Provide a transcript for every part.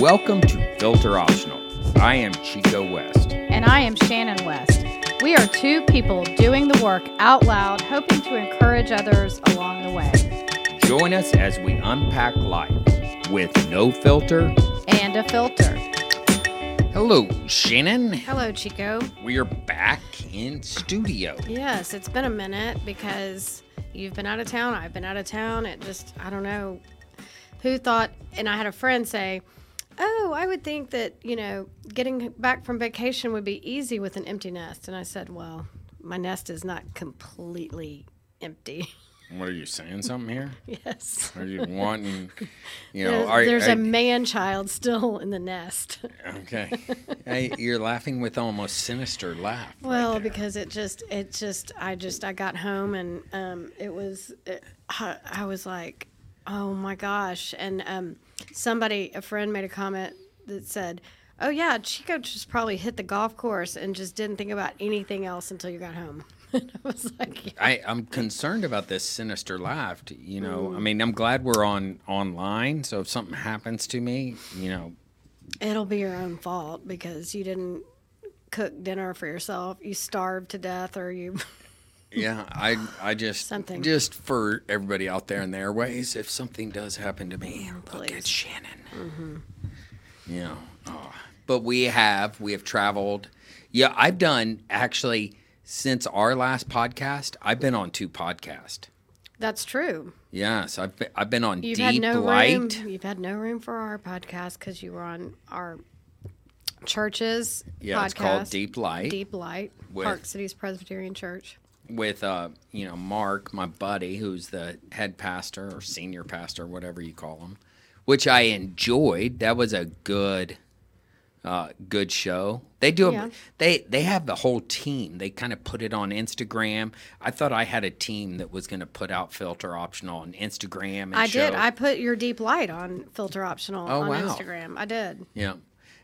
Welcome to Filter Optional. I am Chico West. And I am Shannon West. We are two people doing the work out loud, hoping to encourage others along the way. Join us as we unpack life with no filter And a filter. Hello, Shannon. Hello, Chico. We are back in studio. Yes, it's been a minute because you've been out of town. I've been out of town. It just, I don't know who thought, and I had a friend say, Oh, I would think that, you know, getting back from vacation would be easy with an empty nest. And I said, Well, my nest is not completely empty. What are you saying? Something here? yes. Are you wanting, you know? There's, are, there's are- a man child still in the nest. okay. Hey, you're laughing with almost sinister laugh. Well, there. because it just, it just, I just, I got home and um, it was, it, I, I was like, oh my gosh. And um, somebody, a friend made a comment that said, oh yeah, Chico just probably hit the golf course and just didn't think about anything else until you got home. and I was like, yeah. I, I'm concerned about this sinister laugh. You know, Mm. I mean, I'm glad we're on online. So if something happens to me, you know, it'll be your own fault because you didn't cook dinner for yourself. You starved to death or you, Yeah, I I just Something. just for everybody out there in the airways, if something does happen to me, look at please. Shannon. Mm-hmm. You know, oh. but we have we have traveled. Yeah, I've done actually since our last podcast. I've been on two podcasts. that's true. Yes, I've been, I've been on You've Deep had no Light. room. You've had no room for our podcast because you were on our church's Yeah, podcast. it's called Deep Light Deep Light, With- Park Cities Presbyterian Church. With uh you know Mark, my buddy, who's the head pastor or senior pastor, whatever you call him, which I enjoyed. That was a good, uh, good show. They do. A, Yeah. They they have the whole team. They kind of put it on Instagram. I thought I had a team that was going to put out filter optional on Instagram. And I did. I put your Deep Light on Filter Optional Oh, on wow. Instagram. I did. Yeah.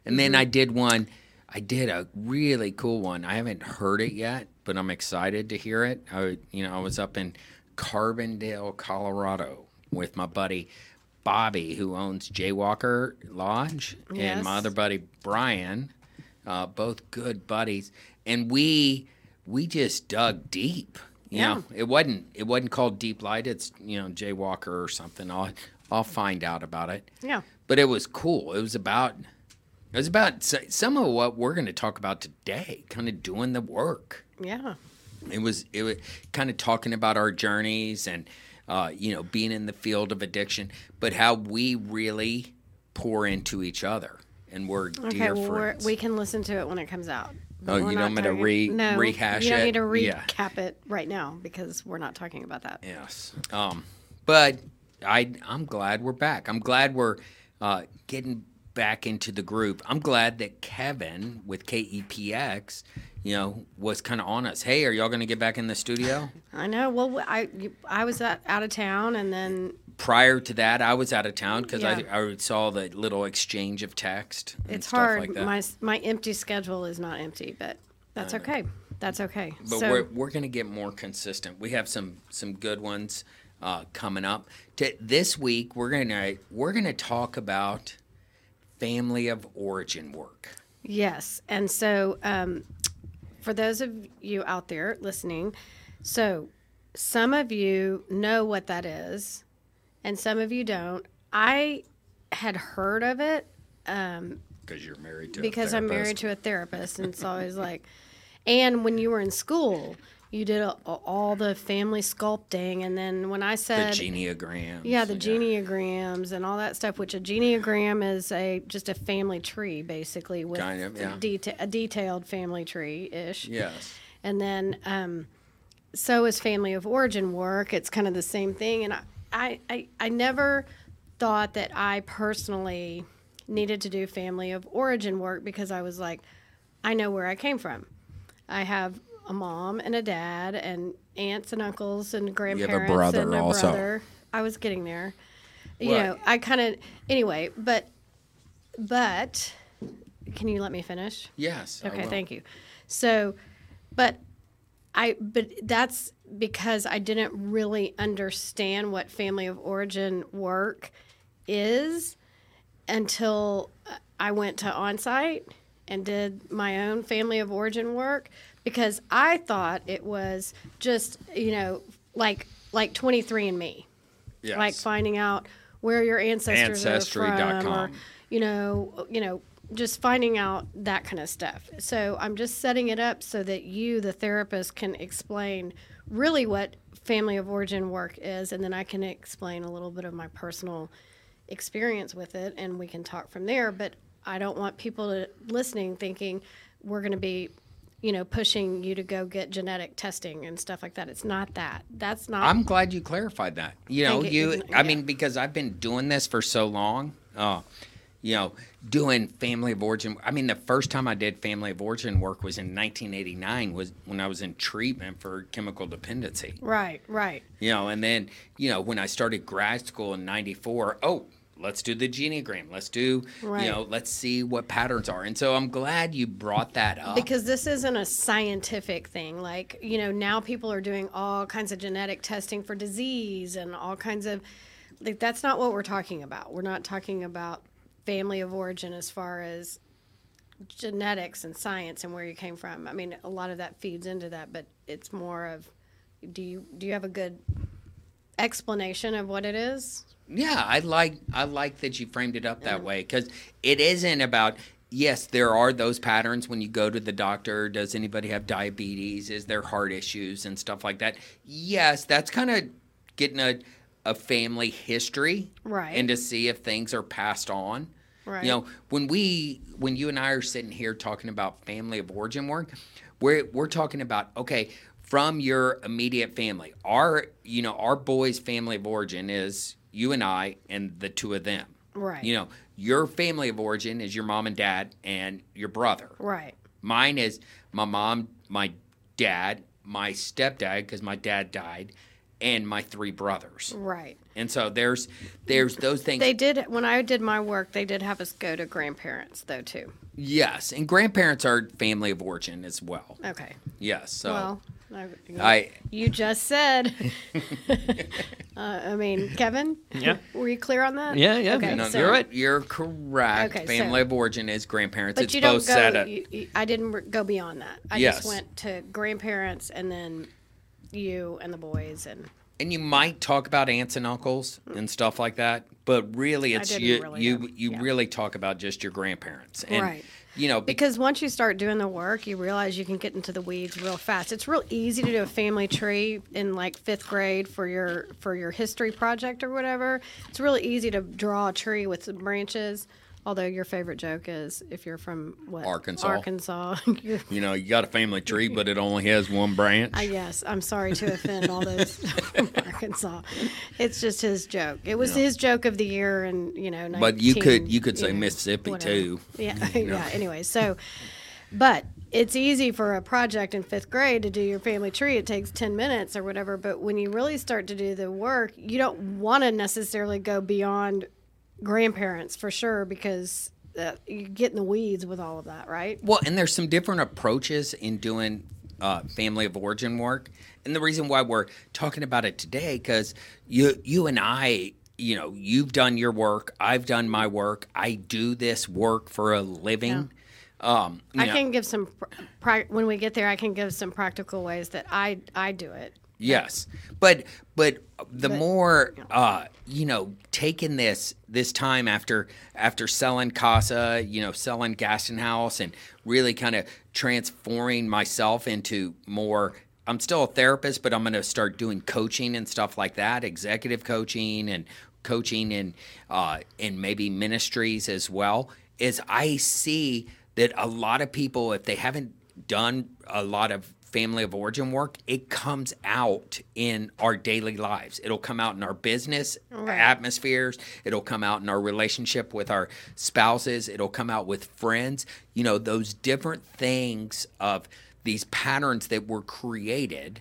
And then I did one. I did a really cool one. I haven't heard it yet, but I'm excited to hear it. I, you know, I was up in Carbondale, Colorado, with my buddy Bobby, who owns Jaywalker Lodge, and my other buddy Brian, uh, both good buddies, and we we just dug deep. You Yeah. know, it wasn't it wasn't called Deep Light. It's you know Jaywalker or something. I'll I'll find out about it Yeah. but it was cool. It was about it was about some of what we're going to talk about today, kind of doing the work. Yeah. It was it was kind of talking about our journeys and uh, you know being in the field of addiction, but how we really pour into each other, and we're Okay. dear Well, we're, we can listen to it when it comes out. Oh, We're you don't me to re- no, rehash You don't it? need to Yeah. recap it right now because we're not talking about that. Yes. Um, but I I'm glad we're back. I'm glad we're uh, getting back into the group. I'm glad that Kevin with KEPX, you know, was kind of on us. Hey, are y'all going to get back in the studio? I know. Well, I I was out of town and then Prior to that, I was out of town because Yeah. I, I saw the little exchange of text. It's stuff hard. Like that. my my empty schedule is not empty, but that's okay. That's okay. but so we're, we're going to get more consistent. We have some some good ones uh, coming up. To, this week, we're gonna we're gonna talk about family of origin work. yes, and so um, for those of you out there listening, so some of you know what that is, and some of you don't. I had heard of it um, Because you're married to because I'm married to a therapist, and it's always like, and when you were in school, you did a, all the family sculpting, and then when I said the said genogram. Yeah, the genograms and all that stuff. Which a genogram is a just a family tree, basically with Kind of, yeah. deta- a detailed family tree ish. Yes. And then, um, so is family of origin work. It's kind of the same thing. And I, I, I, I never thought that I personally needed to do family of origin work because I was like, I know where I came from. I have a mom and a dad and aunts and uncles and grandparents brother and a also. brother. I was getting there. You What? know, I kind of anyway, but but can you let me finish? Yes. I Okay, will. thank you. So, but I but that's because I didn't really understand what family of origin work is until I went to onsite and did my own family of origin work because I thought it was just you know like like 23andMe, Yes. like finding out where your ancestors are from, or you know you know just finding out that kind of stuff. So I'm just setting it up so that you, the therapist, can explain really what family of origin work is, and then I can explain a little bit of my personal experience with it, and we can talk from there. But I don't want people to, listening thinking we're going to be, you know, pushing you to go get genetic testing and stuff like that. It's not that. That's not. I'm glad you clarified that. You know, Thank you. I mean, because I've been doing this for so long. Uh, you know, doing family of origin. I mean, the first time I did family of origin work was in 1989. Was when I was in treatment for chemical dependency. right. Right. You know, and then you know when I started grad school in '94. Oh. Let's do the genogram. Let's do, Right. you know, let's see what patterns are. And so I'm glad you brought that up. because this isn't a scientific thing like you know now people are doing all kinds of genetic testing for disease and all kinds of like that's not what we're talking about we're not talking about family of origin as far as genetics and science and where you came from i mean a lot of that feeds into that but it's more of do you do you have a good explanation of what it is Yeah, I like I like that you framed it up that way because it isn't about. Yes, there are those patterns when you go to the doctor. Does anybody have diabetes? Is there heart issues and stuff like that? Yes, that's kind of getting a a family history, Right. And to see if things are passed on. Right. You know, when we when you and I are sitting here talking about family of origin work, we're we're talking about okay from your immediate family. Our you know our boy's family of origin is you and I and the two of them. Right. You know your family of origin is your mom and dad and your brother. right Mine is my mom, my dad, my stepdad because my dad died, and my three brothers. right And so there's there's those things. they did when i did my work they did have us go to grandparents though too Yes, and grandparents are family of origin as well. okay Yes, so Well, I, I you just said. uh, I mean, Kevin. Yeah. Were you clear on that? Yeah, yeah, Okay, no, so, you're right. You're correct. Okay, family so- of origin is grandparents. But it's you both don't set go. up. You, you, I didn't re- go beyond that. I Yes. just went to grandparents and then you and the boys and and you might talk about aunts and uncles and stuff like that, but really it's you really you know. you Yeah. really talk about just your grandparents. And Right. You know, because because once you start doing the work, you realize you can get into the weeds real fast. It's real easy to do a family tree in like fifth grade for your for your history project or whatever. It's really easy to draw a tree with some branches. Although your favorite joke is if you're from what Arkansas. Arkansas. you're, know, you got a family tree, but it only has one branch. I yes, I'm sorry to offend all those from Arkansas. It's just his joke. It was his joke of the year, and you know. 19, But you could- you could say Mississippi, whatever. too. Yeah, yeah. Anyway, so, but it's easy for a project in fifth grade to do your family tree. It takes ten minutes or whatever. But when you really start to do the work, you don't want to necessarily go beyond grandparents for sure because uh, you get in the weeds with all of that, right? Well, and there's some different approaches in doing uh, family of origin work, and the reason why we're talking about it today because you you and I, you know, you've done your work, I've done my work, I do this work for a living. Um, I know, can give some pri- when we get there. I can give some practical ways that I I do it. Yes, but but the more uh, you know, taking this this time after after selling Casa, you know, selling Gaston House, and really kind of transforming myself into more. I'm still a therapist, but I'm going to start doing coaching and stuff like that, executive coaching and coaching and uh, and maybe ministries as well. Is I see that a lot of people, if they haven't done a lot of family of origin work, it comes out in our daily lives. It'll come out in our business atmospheres. It'll come out in our relationship with our spouses. It'll come out with friends. You know, those different things of these patterns that were created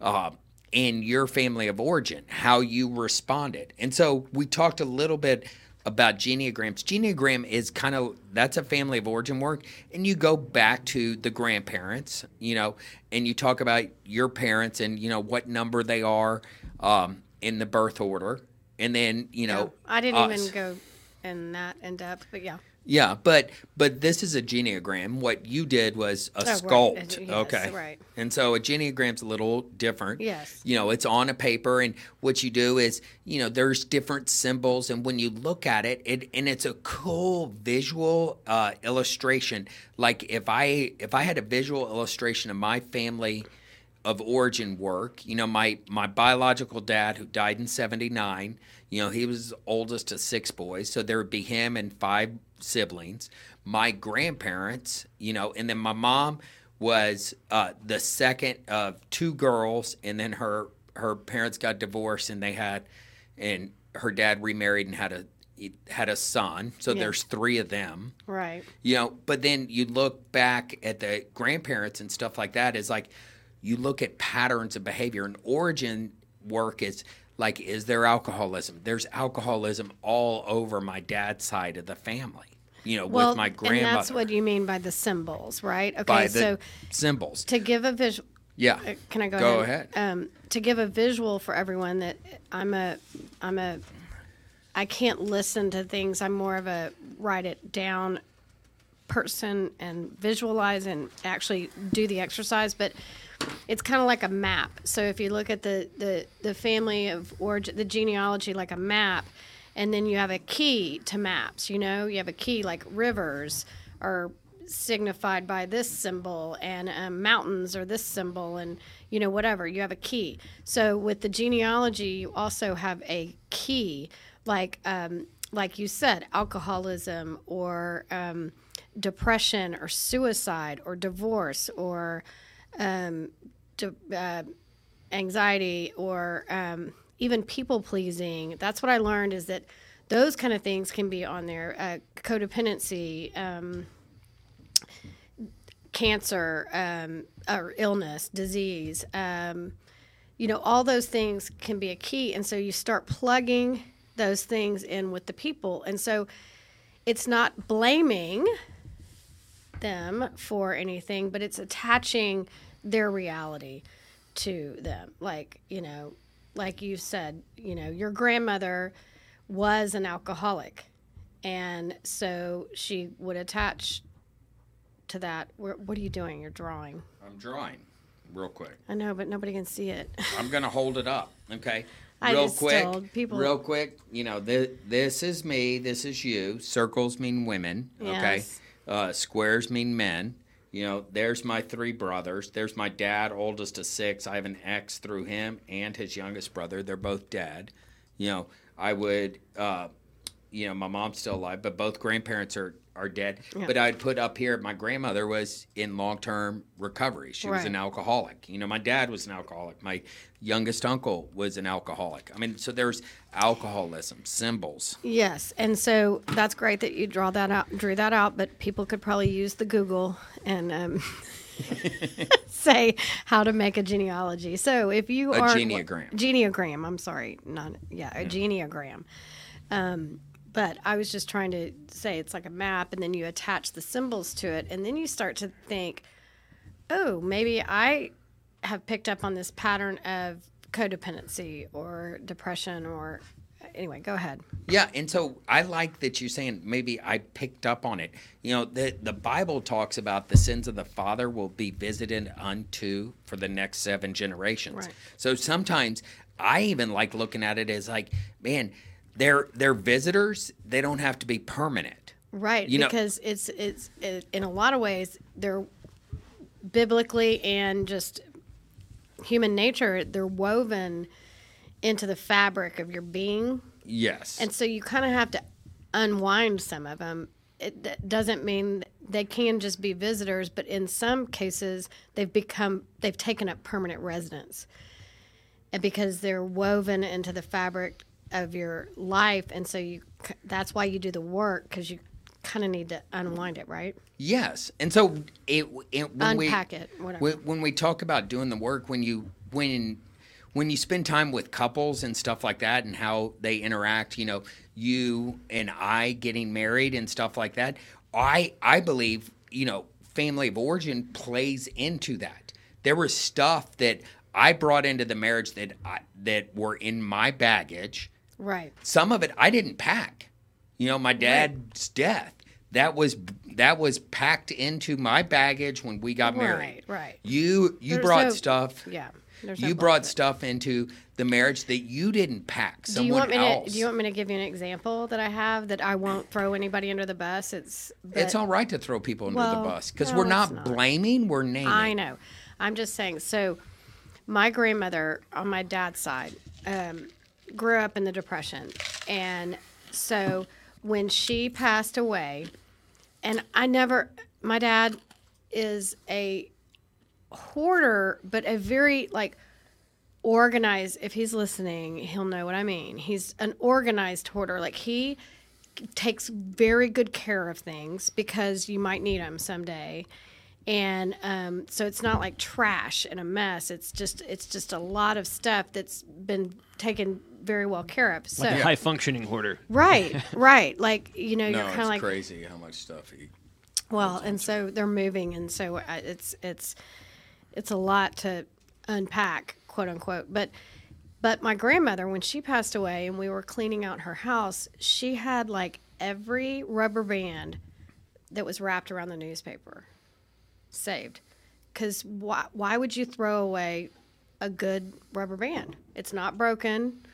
uh, in your family of origin, how you responded. And so we talked a little bit about genograms. Genogram is kind of that's a family of origin work, and you go back to the grandparents, you know, and you talk about your parents and you know what number they are um, in the birth order, and then you know I didn't us. even go in that in depth, but yeah. Yeah, but but this is a genogram. What you did was a Oh, right. sculpt. Yes, okay. right. And so a genogram's a little different. Yes. You know, it's on a paper and what you do is, you know, there's different symbols and when you look at it, it and it's a cool visual uh, illustration. Like if I if I had a visual illustration of my family of origin work. You know, my my biological dad who died in 79, you know, he was oldest of six boys, so there would be him and five siblings. My grandparents, you know, and then my mom was uh, the second of two girls and then her her parents got divorced and they had and her dad remarried and had a had a son. So Yeah. there's 3 of them Right. you know but then you look back at the grandparents and stuff like that is like you look at patterns of behavior and origin work is like is there alcoholism there's alcoholism all over my dad's side of the family you know Well, with my and that's what you mean by the symbols, right? Okay, by the so symbols to give a visual yeah Uh, Can I go, Go ahead? Um, to give a visual for everyone that I'm a, I'm a, I can't listen to things. I'm more of a write it down person and visualize and actually do the exercise. But it's kind of like a map. So if you look at the the the family of origin, the genealogy like a map, and then you have a key to maps. You know, you have a key like rivers are signified by this symbol and um, mountains are this symbol and you know whatever you have a key so with the genealogy you also have a key like um, like you said alcoholism or um, depression or suicide or divorce or um, de- uh, anxiety or um, even people pleasing. That's what I learned is that those kind of things can be on there. Uh, codependency, um, cancer, um, or illness, disease. Um, you know, all those things can be a key. And so you start plugging those things in with the people. And so it's not blaming them for anything, but it's attaching their reality to them. Like, you know, like you said, you know, your grandmother was an alcoholic. And so she would attach to that. What are you doing? You're drawing. i'm drawing real quick I know, but nobody can see it. I'm gonna hold it up, okay? Real quick, people- real quick. You know, th- this is me. This is you. Circles mean women, okay? Yes. Uh, squares mean men. You know, there's my three brothers. There's my dad, oldest of six. I have an ex through him and his youngest brother. They're both dead. You know, I would, uh, you know, my mom's still alive, but both grandparents are are dead. But I'd put up here, my grandmother was in long term recovery. She was an alcoholic. You know, my dad was an alcoholic. My youngest uncle was an alcoholic. I mean, so there's alcoholism symbols. Yes, and so that's great that you draw that out, drew that out. But people could probably use the Google and um, say how to make a genealogy. So if you A are genogram. genogram, I'm sorry, not yeah, a genogram. Um, but I was just trying to say it's like a map, and then you attach the symbols to it, and then you start to think, oh, maybe I have picked up on this pattern of codependency or depression or anyway. Go ahead. Yeah, and so I like that you're saying maybe I picked up on it. You know, the the Bible talks about the sins of the father will be visited unto for the next seven generations. Right. So sometimes I even like looking at it as like, man, they're they're visitors. They don't have to be permanent. Right, You know- because it's it's it, in a lot of ways they're biblically and just human nature they're woven into the fabric of your being, Yes. and so you kind of have to unwind some of them. It doesn't mean they can just be visitors, but in some cases they've become they've taken up permanent residence, and because they're woven into the fabric of your life, and so you that's why you do the work because you kind of need to unwind it, right? Yes, and so it, it when Unpack we, it, whatever. When, when we talk about doing the work, when you when when you spend time with couples and stuff like that, and how they interact, you know, you and I getting married and stuff like that, I I believe you know family of origin plays into that. There was stuff that I brought into the marriage that I, that were in my baggage. Right. Some of it I didn't pack. You know, my dad's death. That was that was packed into my baggage when we got married. Right, right. You you There's brought no- stuff. Yeah. there's no You brought stuff into the marriage that you didn't pack. Do Someone you want me else. to? Do you want me to give you an example that I have that I won't throw anybody under the bus? It's but, it's all right to throw people under Well, the bus because no, we're not, not. blaming. We're naming. I know. I'm just saying. So, my grandmother on my dad's side um, grew up in the Depression. And so, when she passed away, and I never, my dad is a hoarder, but a very like organized. If he's listening, he'll know what I mean. He's an organized hoarder. Like he takes very good care of things because you might need them someday and um, so it's not like trash and a mess. It's just it's just a lot of stuff that's been taken very well care of. So Like a high functioning hoarder. right right. Like you know No, you're kind of like crazy how much stuff he. well and so they're moving and so it's it's it's a lot to unpack quote unquote. But but my grandmother when she passed away and we were cleaning out her house she had like every rubber band that was wrapped around the newspaper saved. Because why, why would you throw away a good rubber band? It's not broken.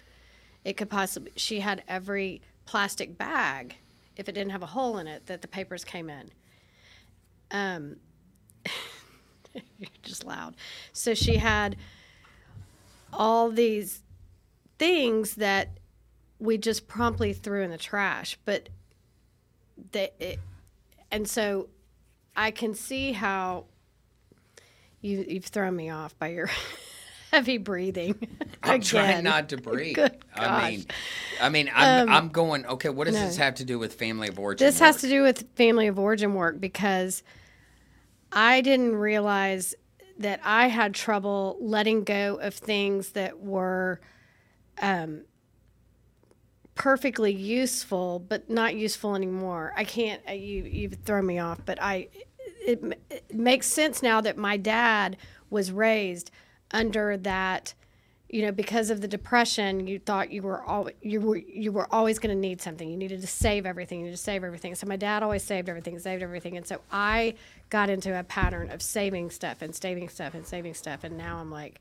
It could possibly she had every plastic bag if it didn't have a hole in it that the papers came in. Um you're just loud. So she had all these things that we just promptly threw in the trash but they it, and so i can see how you you've thrown me off by your heavy breathing I'm trying not to breathe. Good I mean. I mean, I'm, Um, I'm going. Okay, what does no. this have to do with family of origin? This has work? to do with family of origin work because I didn't realize that I had trouble letting go of things that were um, perfectly useful, but not useful anymore. I can't. uh, You you've thrown me off, but I. It, it makes sense now that my dad was raised under that you know because of the depression you thought you were all you were you were always going to need something you needed to save everything you needed to save everything so my dad always saved everything saved everything and so i got into a pattern of saving stuff and saving stuff and saving stuff and now i'm like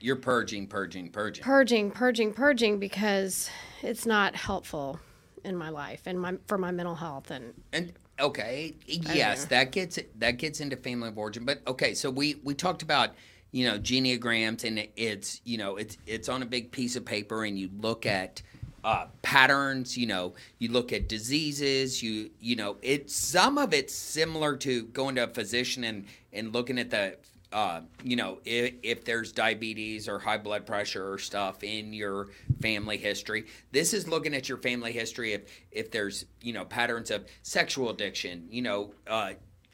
You're purging, purging, purging. purging purging purging because it's not helpful in my life and my for my mental health and And okay, yes, that gets that gets into family of origin. But okay, so we we talked about you know genograms, and it's you know it's it's on a big piece of paper, and you look at uh, patterns. You know, you look at diseases. You you know, it's some of it's similar to going to a physician and and looking at the. Uh, you know, if, if there's diabetes or high blood pressure or stuff in your family history, this is looking at your family history. If if there's you know patterns of sexual addiction, you know, uh,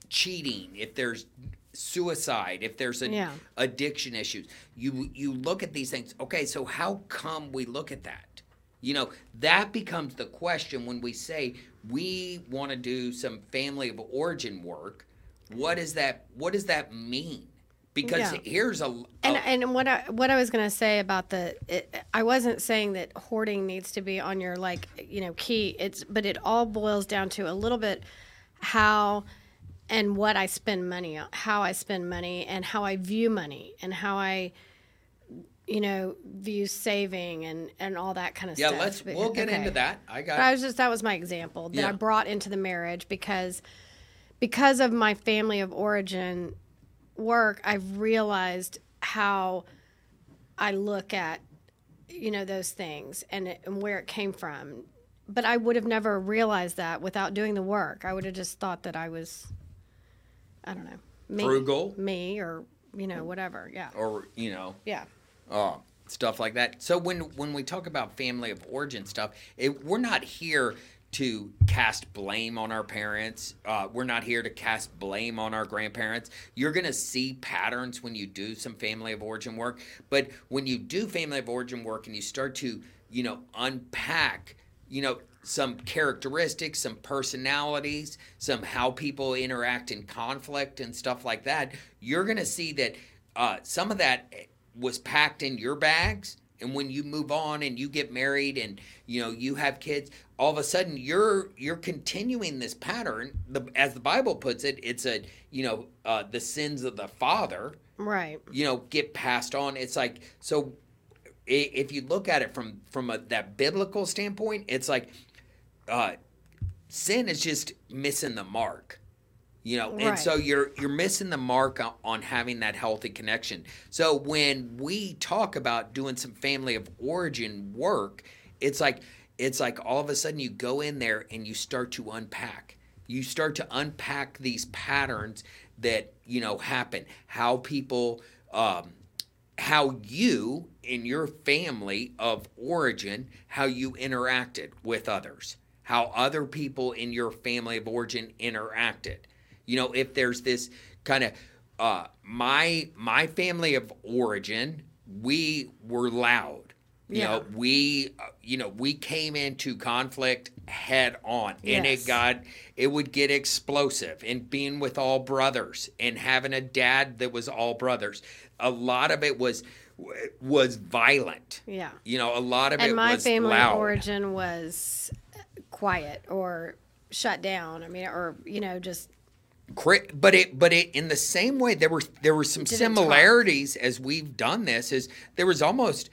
cheating, if there's suicide, if there's a, Yeah. addiction issues, you you look at these things. Okay, so how come we look at that? You know, that becomes the question when we say we want to do some family of origin work. What does that What does that mean? Because Yeah. here's a, And, and what I, what I was going to say about the, it, I wasn't saying that hoarding needs to be on your like, you know, key. It's, but it all boils down to a little bit how and what I spend money on, how I spend money and how I view money and how I, you know, view saving and, and all that kind of yeah. stuff. Yeah, let's But- we'll get okay. into that. I got. But I was just that was my example that Yeah. I brought into the marriage because because of my family of origin work, I've realized how I look at you know those things and, it, and where it came from. But I would have never realized that without doing the work. I would have just thought that I was I don't know, me, Frugal. me or you know whatever. Yeah. or you know, Yeah. uh, stuff like that. So when when we talk about family of origin stuff, it, we're not here to cast blame on our parents. Uh, we're not here to cast blame on our grandparents. You're gonna see patterns when you do some family of origin work, but when you do family of origin work and you start to you know unpack you know some characteristics some personalities some how people interact in conflict and stuff like that you're going to see that uh, some of that was packed in your bags And when you move on and you get married and you know you have kids, all of a sudden you're you're continuing this pattern. The, as the Bible puts it, it's a you know uh, the sins of the father Right. you know get passed on it's like so if you look at it from from a, that biblical standpoint it's like uh sin is just missing the mark you know and so you're you're missing the mark on, on having that healthy connection. So when we talk about doing some family of origin work it's like it's like all of a sudden you go in there and you start to unpack. You start to unpack these patterns that you know happen. How people um how you in your family of origin how you interacted with others. How other people in your family of origin interacted you know if there's this kind of uh my my family of origin we were loud you Yeah. know we uh, you know we came into conflict head on and Yes. it got it would get explosive and being with all brothers and having a dad that was all brothers a lot of it was was violent Yeah. you know a lot of it was And it my family loud origin was quiet or shut down. I mean, or you know, just but it but it in the same way there were there were some similarities as we've done this is there was almost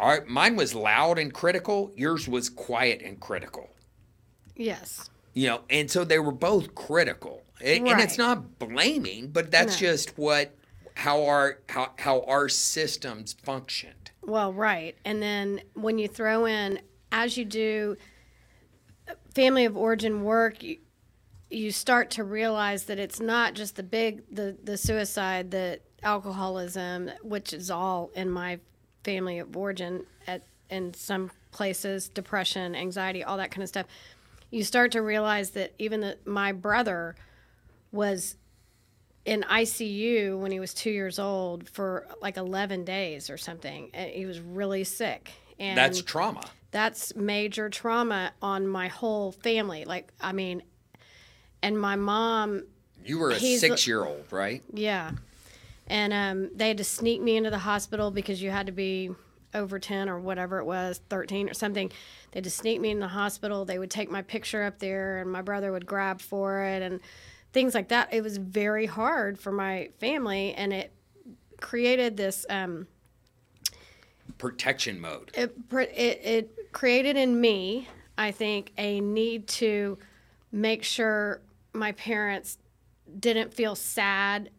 our, mine was loud and critical yours was quiet and critical yes. you know and so they were both critical A- and it's not blaming but that's No. just what how our how, how our systems functioned Well, right. And then when you throw in, as you do uh, family of origin work, you, you start to realize that it's not just the big, the, the suicide, the alcoholism, which is all in my family of origin at in some places, depression, anxiety, all that kind of stuff. You start to realize that even the, my brother was in ICU when he was two years old for like 11 days or something. And he was really sick. And that's trauma that's major trauma on my whole family. Like, I mean, and my mom, you were a six year old right yeah. And um, they had to sneak me into the hospital because you had to be over 10 or whatever it was, 13 or something. They had to sneak me in the hospital. They would take my picture up there, and my brother would grab for it and things like that. It was very hard for my family, and it created this. Um, protection mode it, it, it created in me, I think, a need to make sure my parents didn't feel sad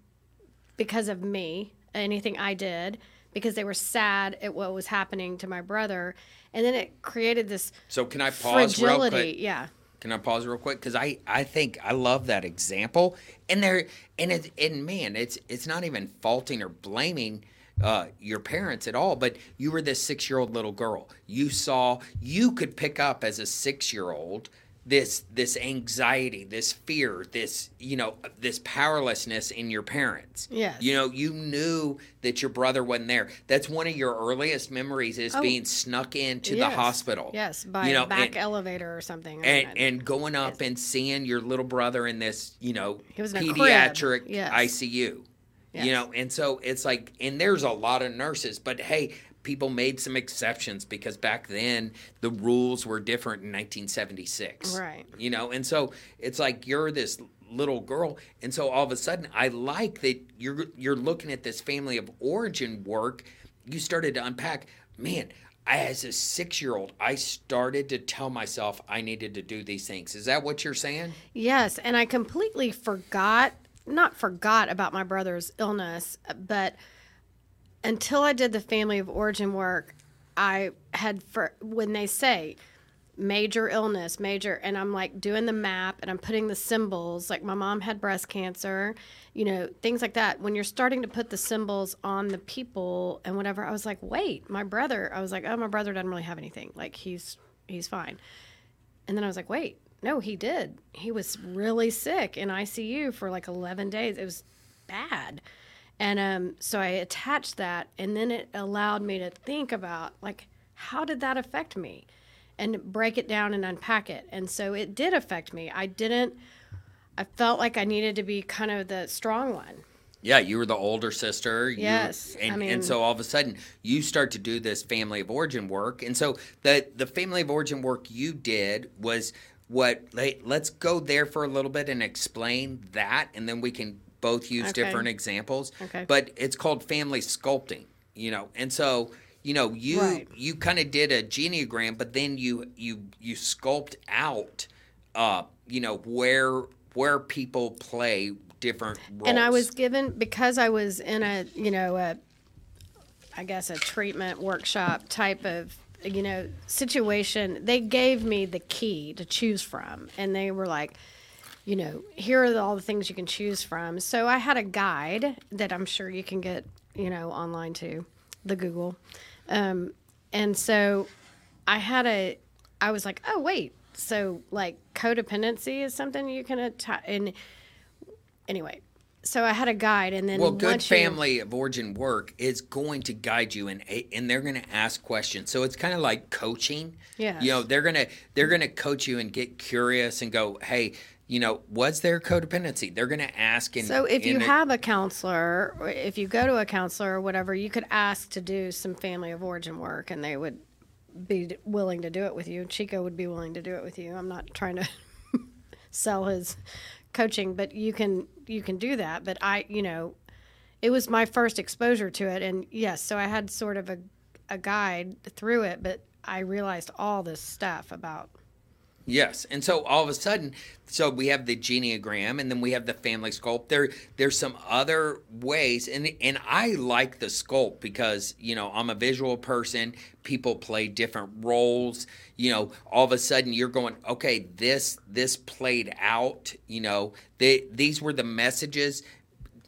because of me, anything I did, because they were sad at what was happening to my brother. And then it created this so can i pause real quick. Yeah. Can I pause real quick? Because I, I think I love that example, and there and it and man, it's it's not even faulting or blaming uh, your parents at all. But you were this six year old little girl. You saw you could pick up as a six year old this this anxiety, this fear, this you know this powerlessness in your parents. Yes. You know you knew that your brother wasn't there. That's one of your earliest memories is Oh. being snuck into Yes. the hospital. Yes, by you know, a back and- elevator or something. And, and going up and seeing your little brother in this, you know, pediatric Yes. ICU. Yes. You know, and so it's like, and there's a lot of nurses, but hey, people made some exceptions because back then the rules were different in 1976. Right. You know, and so it's like you're this little girl, and so all of a sudden, I like that you're you're looking at this family of origin work. You started to unpack, man. As a six year old, I started to tell myself I needed to do these things. Is that what you're saying? Yes, and I completely forgot, not forgot about my brother's illness, but until I did the family of origin work, I had for when they say major illness, major, and I'm like doing the map and I'm putting the symbols. Like my mom had breast cancer, you know, things like that. When you're starting to put the symbols on the people and whatever, I was like, wait, my brother. I was like, oh, my brother doesn't really have anything. Like he's he's fine. And then I was like, wait, no, he did. He was really sick in ICU for like 11 days. It was bad. And um, so I attached that, and then it allowed me to think about, like, how did that affect me? And break it down and unpack it. And so it did affect me. I didn't, I felt like I needed to be kind of the strong one. Yeah, you were the older sister. you- Yes, I and, mean- and so all of a sudden you start to do this family of origin work, and so the the family of origin work you did was what. Let's go there for a little bit and explain that, and then we can both use Okay. different examples. Okay. But it's called family sculpting, you know, and so. You know, you Right. you kind of did a genogram, but then you you you sculpt out, uh, you know, where where people play different roles. And I was given because I was in a you know a I guess a treatment workshop type of you know situation. They gave me the key to choose from, and they were like, you know, here are the, all the things you can choose from. So I had a guide that I'm sure you can get you know online too, the Google, um, and so I had a I was like, oh wait, so like codependency is something you can attach and anyway, so I had a guide, and then Well, good once you- family of origin work is going to guide you, and and they're going to ask questions. So it's kind of like coaching. Yeah. You know, they're gonna they're gonna coach you and get curious and go, hey, you know, was there codependency? They're going to ask. And So if you it- have a counselor, or if you go to a counselor or whatever, you could ask to do some family of origin work, and they would be willing to do it with you. Chico would be willing to do it with you. I'm not trying to sell his coaching, but you can you can do that. But I, you know, it was my first exposure to it, and yes, so I had sort of a a guide through it, but I realized all this stuff about Yes, and so all of a sudden, so we have the genogram, and then we have the family sculpt. There, there's some other ways, and and I like the sculpt because you know I'm a visual person. People play different roles. You know, all of a sudden you're going, okay, this this played out. You know, they, these were the messages.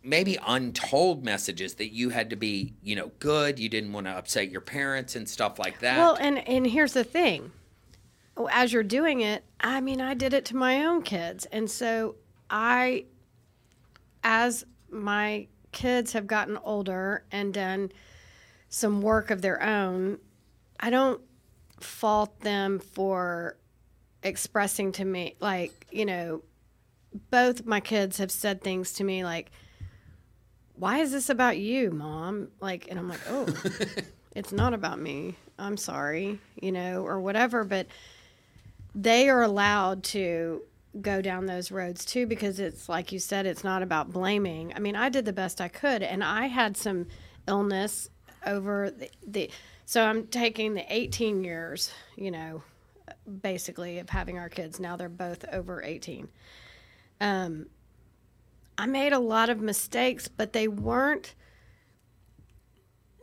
Maybe untold messages that you had to be, you know, good. You didn't want to upset your parents and stuff like that. Well, and and here's the thing. Oh, as you're doing it, I mean, I did it to my own kids, and so I, as my kids have gotten older and done some work of their own, I don't fault them for expressing to me, like you know, both my kids have said things to me like, "Why is this about you, mom?" Like, and I'm like, "Oh." it's not about me. I'm sorry, you know, or whatever. But they are allowed to go down those roads too because it's like you said, it's not about blaming. I mean, I did the best I could, and I had some illness over the, the so I'm taking the 18 years, you know, basically of having our kids. Now they're both over 18. Um, I made a lot of mistakes, but they weren't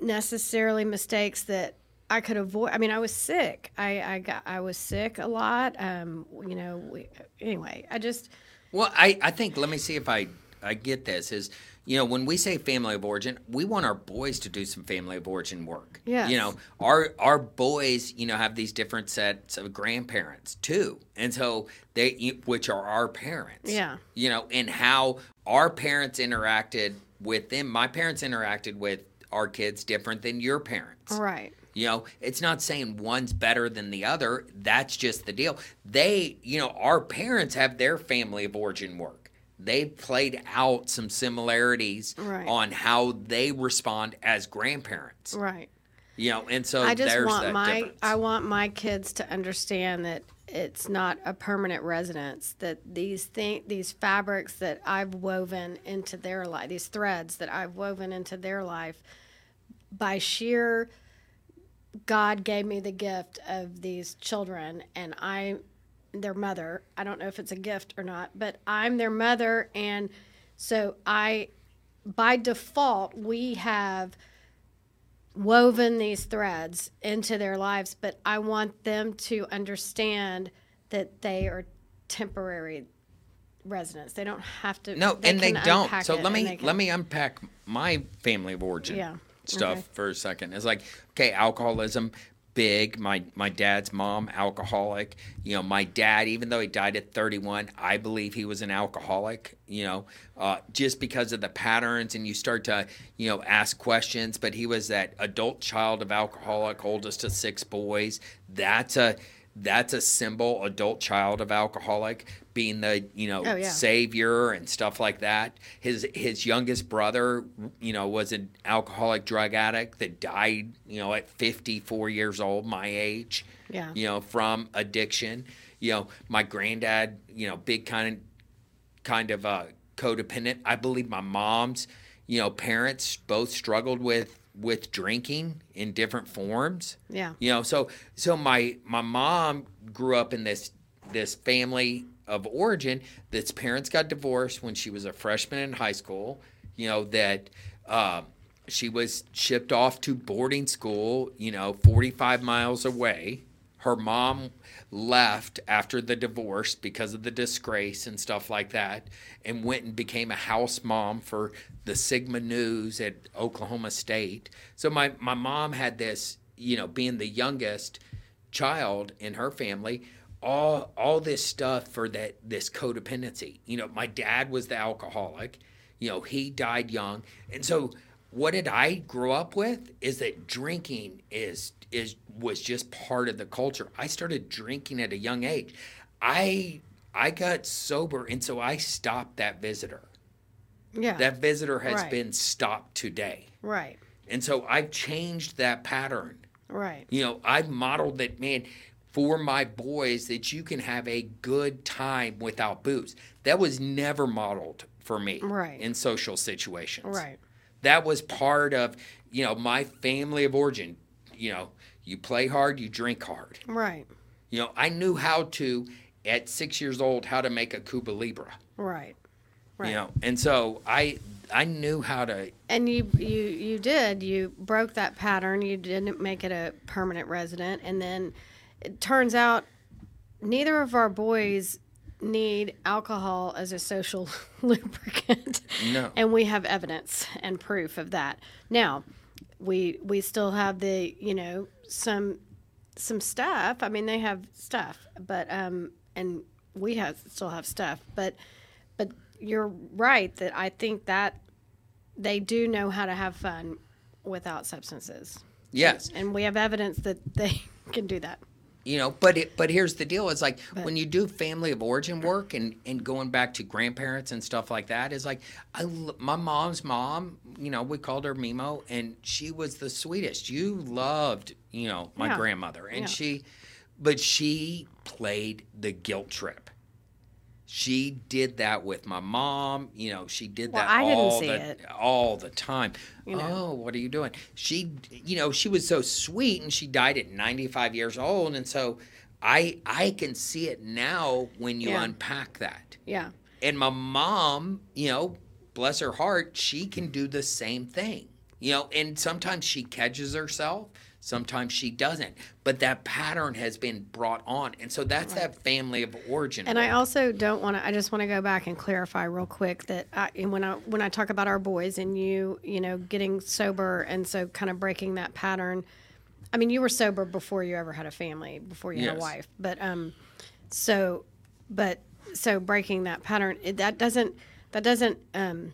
necessarily mistakes that I could avoid. I mean, I was sick. I, I got I was sick a lot. Um, you know. We, anyway, I just Well, I, I think let me see if I I get this is you know when we say family of origin, we want our boys to do some family of origin work. Yeah. You know, our our boys, you know, have these different sets of grandparents too, and so they which are our parents. Yeah. You know, and how our parents interacted with them. My parents interacted with our kids different than your parents. right. You know, it's not saying one's better than the other. That's just the deal. They, you know, our parents have their family of origin work. They played out some similarities Right. on how they respond as grandparents. Right. You know, and so I just there's want that my difference. I want my kids to understand that it's not a permanent residence. That these thing these fabrics that I've woven into their life, these threads that I've woven into their life, by sheer God gave me the gift of these children, and I, their mother. I don't know if it's a gift or not, but I'm their mother, and so I, by default, we have woven these threads into their lives, but I want them to understand that they are temporary residents. They don't have to. No, and they don't. So let me can- let me unpack my family of origin Yeah, stuff okay. for a second. It's like okay, alcoholism, big. My my dad's mom, alcoholic. You know, my dad, even though he died at 31, I believe he was an alcoholic. You know, uh, just because of the patterns, and you start to you know ask questions. But he was that adult child of alcoholic, oldest of six boys. That's a that's a symbol adult child of alcoholic being the you know Oh, yeah. savior and stuff like that his his youngest brother you know was an alcoholic drug addict that died you know at 54 years old my age Yeah. you know from addiction you know my granddad you know big kind of kind of uh, codependent. I believe my mom's, you know, parents both struggled with with drinking in different forms. Yeah. You know, so so my my mom grew up in this this family of origin that's parents got divorced when she was a freshman in high school. You know that um, she was shipped off to boarding school. You know, forty five miles away. Her mom left after the divorce because of the disgrace and stuff like that, and went and became a house mom for the Sigma Nus at Oklahoma State. So my my mom had this, you know, being the youngest child in her family, all all this stuff for that this codependency. You know, my dad was the alcoholic. You know, he died young, and so what did I grow up with is that drinking is is was just part of the culture. I started drinking at a young age. I I got sober, and so I stopped that visitor. Yeah. That visitor has Right. been stopped today, right. and so I've changed that pattern. Right. You know, I've modeled that, man, for my boys that you can have a good time without booze. That was never modeled for me Right. in social situations. Right. That was part of, you know, my family of origin. You know, you play hard, you drink hard. Right. You know, I knew how to, at six years old, how to make a Cuba Libre. Right. Right. You know, and so I I knew how to And you you you did you broke that pattern. You didn't make it a permanent resident, and then it turns out neither of our boys need alcohol as a social lubricant. No. And we have evidence and proof of that. Now, we we still have the, you know, some some stuff. I mean, they have stuff, but um and we have still have stuff, but but you're right that I think that they do know how to have fun without substances. yes. And we have evidence that they can do that. You know but it but here's the deal it's like when you do family of origin work and and going back to grandparents and stuff like that is like I, my mom's mom you know we called her mimo and she was the sweetest you loved you know my Yeah. grandmother and Yeah. she but she played the guilt trip she did that with my mom you know she did Well, that I didn't all see the it. all the time You know. oh what are you doing she you know she was so sweet and she died at 95 years old and so i i can see it now when you Yeah. unpack that Yeah. and my mom you know bless her heart she can do the same thing you know and sometimes she catches herself sometimes she doesn't but that pattern has been brought on and so that's that family of origin And I also don't want to. I just want to go back and clarify real quick that I, and when I when I talk about our boys and you, you know, getting sober and so kind of breaking that pattern. I mean, you were sober before you ever had a family, before you had a wife, but um, so, but so breaking that pattern it, that doesn't that doesn't um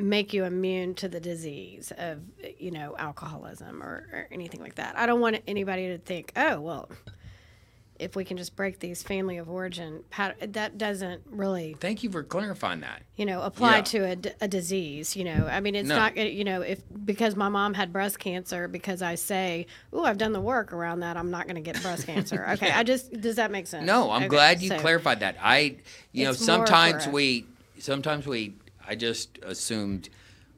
make you immune to the disease of you know alcoholism or, or anything like that. I don't want anybody to think, oh well, if we can just break these family of origin pat that doesn't really thank you for clarifying that you know apply Yeah. to a, d- a disease you know i mean it's No. not you know if because my mom had breast cancer because i say oh i've done the work around that i'm not going to get breast cancer okay i just does that make sense No, I'm Okay, glad you so- clarified that. I, you know, sometimes we, sometimes we, I just assumed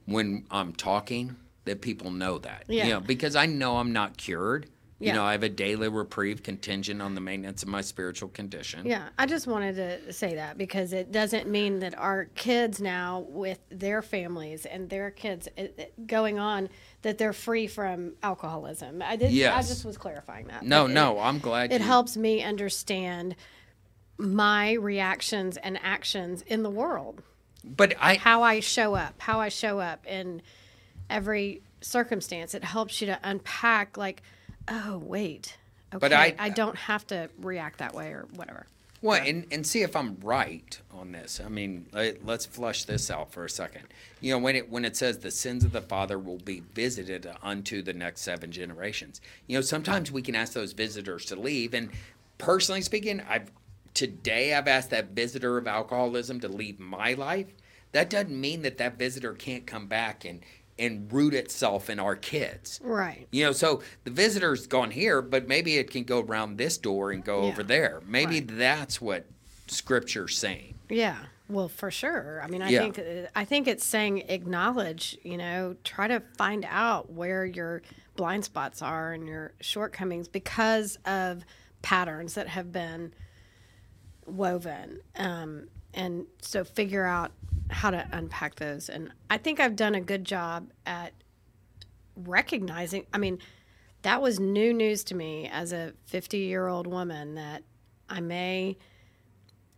when I'm talking that people know that. Yeah. You know, because I know I'm not cured. You Yeah. know, I have a daily reprieve contingent on the maintenance of my spiritual condition. Yeah, I just wanted to say that because it doesn't mean that our kids now, with their families and their kids it, it- going on, that they're free from alcoholism. I did. I just was clarifying that. No, it- no, I'm glad it you, helps me understand my reactions and actions in the world But I, how i show up how i show up in every circumstance it helps you to unpack like oh wait okay But I- I don't have to react that way or whatever Well, and, and see if I'm right on this. I mean, let, let's flush this out for a second. You know, when it when it says the sins of the father will be visited unto the next seven generations. You know, sometimes we can ask those visitors to leave, and personally speaking, I've today I've asked that visitor of alcoholism to leave my life. That doesn't mean that that visitor can't come back and and root itself in our kids. Right. You know, so the visitor's gone here, but maybe it can go around this door and go Yeah. over there. Maybe Right. that's what scripture's saying. Yeah. Well, for sure. I mean, I Yeah. think I think it's saying acknowledge. You know, try to find out where your blind spots are and your shortcomings because of patterns that have been woven, um, and so figure out how to unpack those. And I think I've done a good job at recognizing. I mean, that was new news to me as a 50 year old woman that I may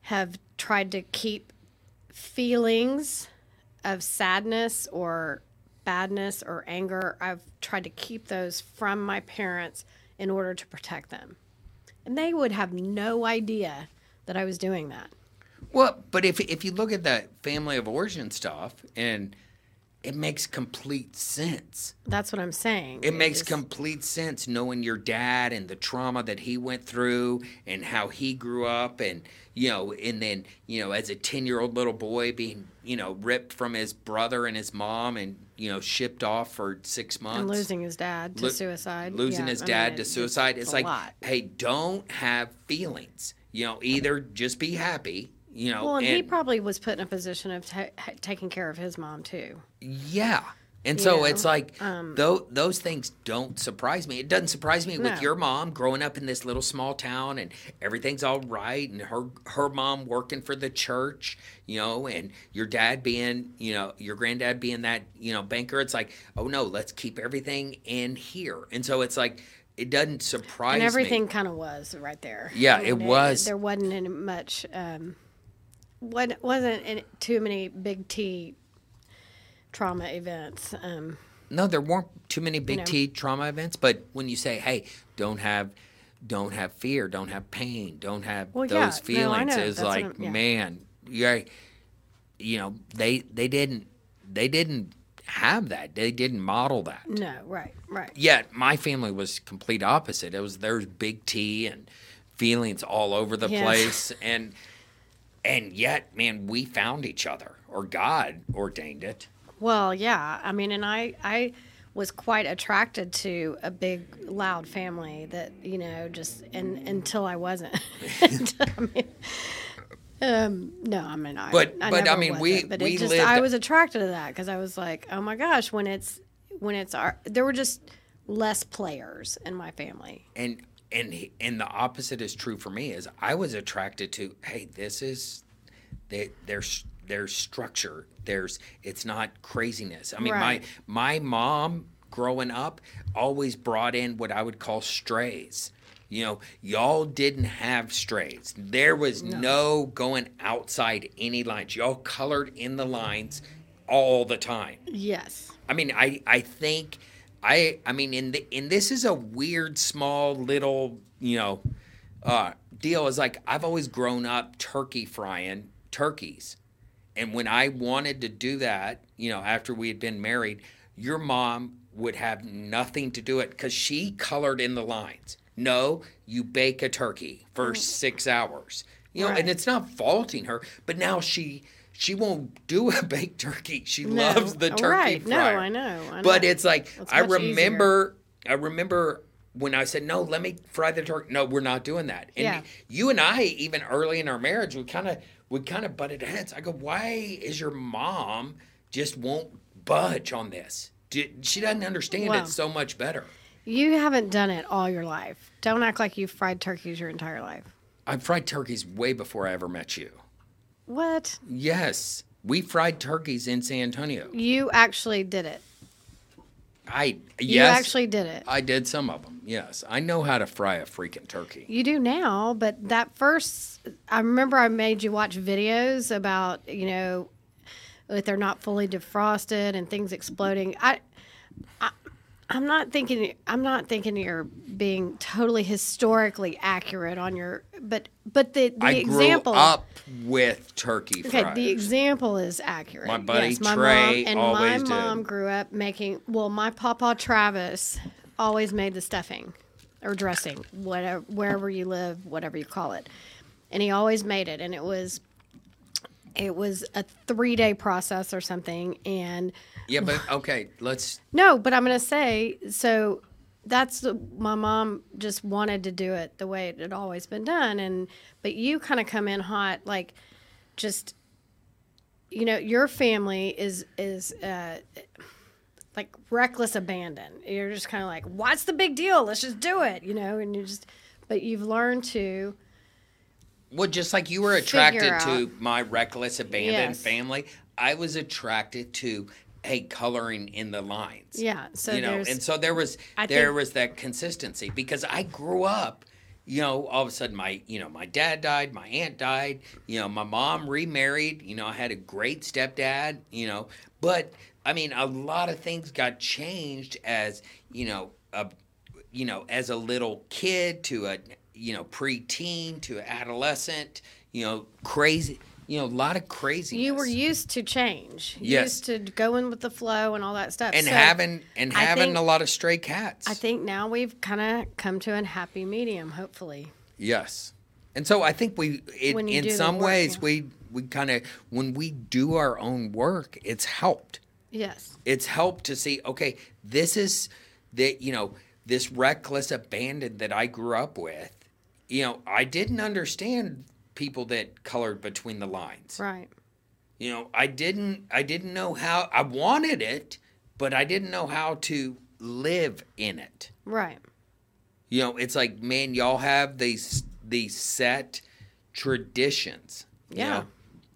have tried to keep feelings of sadness or badness or anger. I've tried to keep those from my parents in order to protect them. And they would have no idea that I was doing that. Well, but if if you look at that family of origin stuff and it makes complete sense. That's what I'm saying. It makes is- complete sense knowing your dad and the trauma that he went through and how he grew up and you know and then you know as a 10-year-old little boy being you know ripped from his brother and his mom and you know shipped off for 6 months and losing his dad to Lo- suicide. losing Yeah, his I dad mean, to suicide it's, a like lot. hey don't have feelings you know either just be happy you know Well, and, he probably was put in a position of ta- taking care of his mom too. Yeah. And so know, it's like um, tho- those things don't surprise me. It doesn't surprise me with your mom growing up in this little small town and everything's all right and her her mom working for the church, you know, and your dad being, you know, your granddad being that, you know, banker. It's like, "Oh no, let's keep everything in here." And so it's like it doesn't surprise me. and everything kind of was right there. Yeah, I it was. There wasn't any much. Um, what wasn't any, too many big T trauma events. Um, No, there weren't too many big know. T trauma events, but when you say, "Hey, don't have don't have fear, don't have pain, don't have Well, those No, I feelings," know. is like, yeah. man, yeah, you know, they they didn't they didn't have that. They didn't model that. no, right, right. Yet my family was complete opposite. It was there's big T and feelings all over the Yeah. place and and yet, man, we found each other or God ordained it. Well, yeah. I mean, and I, I was quite attracted to a big, loud family that you know just and until I wasn't. I mean, um, no, I mean, I, But- I but, I mean, we- it, but we it just, lived- I was attracted to that because I was like, oh my gosh, when it's when it's our, there were just less players in my family. and and and the opposite is true for me is i was attracted to hey this is they, there's there's structure there's it's not craziness i mean Right. my my mom growing up always brought in what i would call strays you know y'all didn't have strays there was no, going outside any lines y'all colored in the lines all the time Yes. I mean, I I think I I mean, in the in this is a weird small little you know uh, deal. Is like I've always grown up turkey frying turkeys, and when I wanted to do that, you know, after we had been married, your mom would have nothing to do it because she colored in the lines. No, you bake a turkey for mm. six hours. You know, and it's not faulting her, but now she she won't do a baked turkey. She No. loves the oh, turkey Right. No. I know, I But it's like It's I much easier. remember I remember when I said, No, let me fry the turkey. No, we're not doing that. And Yeah. you and I, even early in our marriage, we kinda we kind of butted heads. I go, Why is your mom just won't budge on this? She doesn't understand it so much better. You haven't done it all your life. Don't act like you've fried turkeys your entire life. I fried turkeys way before I ever met you. What? Yes. We fried turkeys in San Antonio. You actually did it. I yes, You actually did it. I did some of them. Yes, I know how to fry a freaking turkey. You do now, but that first, I remember I made you watch videos about, you know, if they're not fully defrosted and things exploding. I, I I'm not thinking I'm not thinking you're being totally historically accurate on your but but the the I example grew up with turkey Okay, fries. the example is accurate. My buddy yes, my Trey mom, and my did. mom grew up making. Well, my papa Travis always made the stuffing. or dressing, whatever wherever you live, whatever you call it. And he always made it, and it was it was a three day process or something. And Yeah, but okay, let's. no, but I'm gonna say so. That's the, my mom just wanted to do it the way it had always been done, and but you kind of come in hot, like just you know your family is is uh, like reckless abandon. You're just kind of like, what's the big deal? Let's just do it, you know. And you just, but you've learned to Well, just like you were attracted to my reckless abandoned Yes. family, I was attracted to hey coloring in the lines. yeah. So you know, and so there was I there think- was that consistency because I grew up. You know, all of a sudden, my you know my dad died, my aunt died. You know, my mom remarried. You know, I had a great stepdad. You know, but I mean, a lot of things got changed as you know a you know, as a little kid to a, you know, preteen to adolescent, you know, crazy, you know, a lot of crazy. you were used to change. Yes. Used to going with the flow and all that stuff. and So having and having think- a lot of stray cats. I think now we've kind of come to a happy medium. Hopefully, yes, and so I think we, it, in some work, ways, yeah. we we kind of when we do our own work, it's helped. yes, it's helped to see okay this is that you know this reckless abandon that i grew up with you know i didn't understand people that colored between the lines right, you know i didn't i didn't know how i wanted it but i didn't know how to live in it right. you know it's like man y'all have these these set traditions you Yeah. know?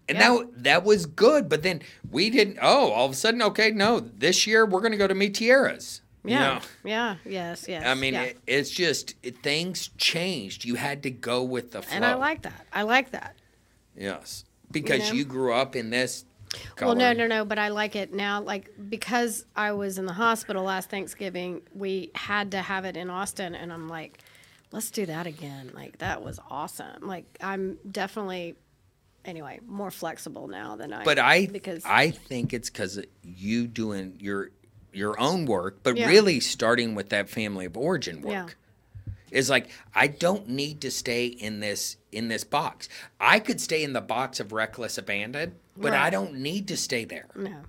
and Yeah. that that was good but then we didn't oh all of a sudden okay no this year we're going to go to Mitieras you Yeah, know? yeah, yes, yes. I mean, yeah. it, it's just it, things changed. You had to go with the flow. and I like that. I like that. yes, because know? you grew up in this. Well, no, no, no, but I like it now. Like because I was in the hospital last Thanksgiving, we had to have it in Austin, and I'm like, let's do that again. Like that was awesome. Like I'm definitely, anyway, more flexible now than I. But I because I think it's because you doing your your own work, but Yeah. really starting with that family of origin work. Yeah. Is like I don't need to stay in this in this box. I could stay in the box of reckless abandon, but I don't need to stay there. no,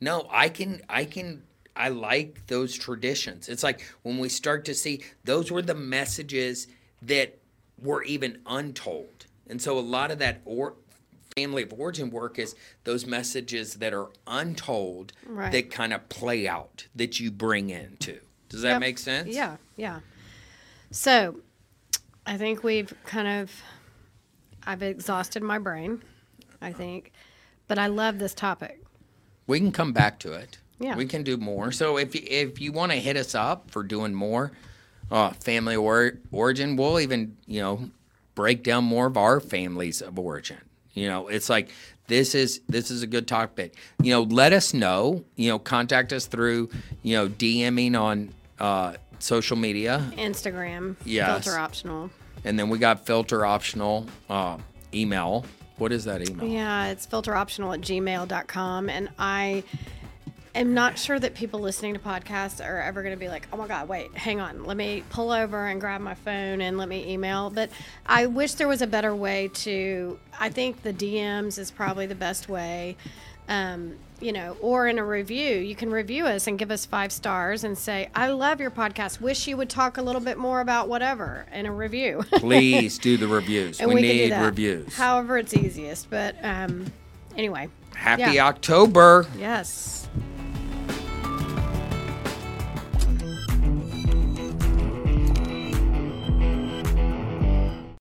No, I can I can I like those traditions. It's like when we start to see those were the messages that were even untold. And so a lot of that or family of origin work is those messages that are untold Right. that kind of play out that you bring into. Does that Yep. make sense? Yeah, yeah. So, I think we've kind of, I've exhausted my brain, I think, but I love this topic. We can come back to it. Yeah. We can do more. So if you, if you want to hit us up for doing more uh, family or, origin, we'll even, you know, break down more of our families of origin. You know, it's like this is this is a good topic. You know, let us know. You know, contact us through you know DMing on uh, social media, Instagram, Yes. filter optional. and then we got filter optional uh, email. What is that email? Yeah, it's filteroptional at gmail.com. And I am not sure that people listening to podcasts are ever going to be like, oh my God, wait, hang on. Let me pull over and grab my phone and let me email. But I wish there was a better way to, I think the DMs is probably the best way. Um, you know, or in a review, you can review us and give us five stars and say, I love your podcast. Wish you would talk a little bit more about whatever in a review. Please do the reviews. we, we, need reviews. However, it's easiest. But um, anyway, Happy yeah. October. yes.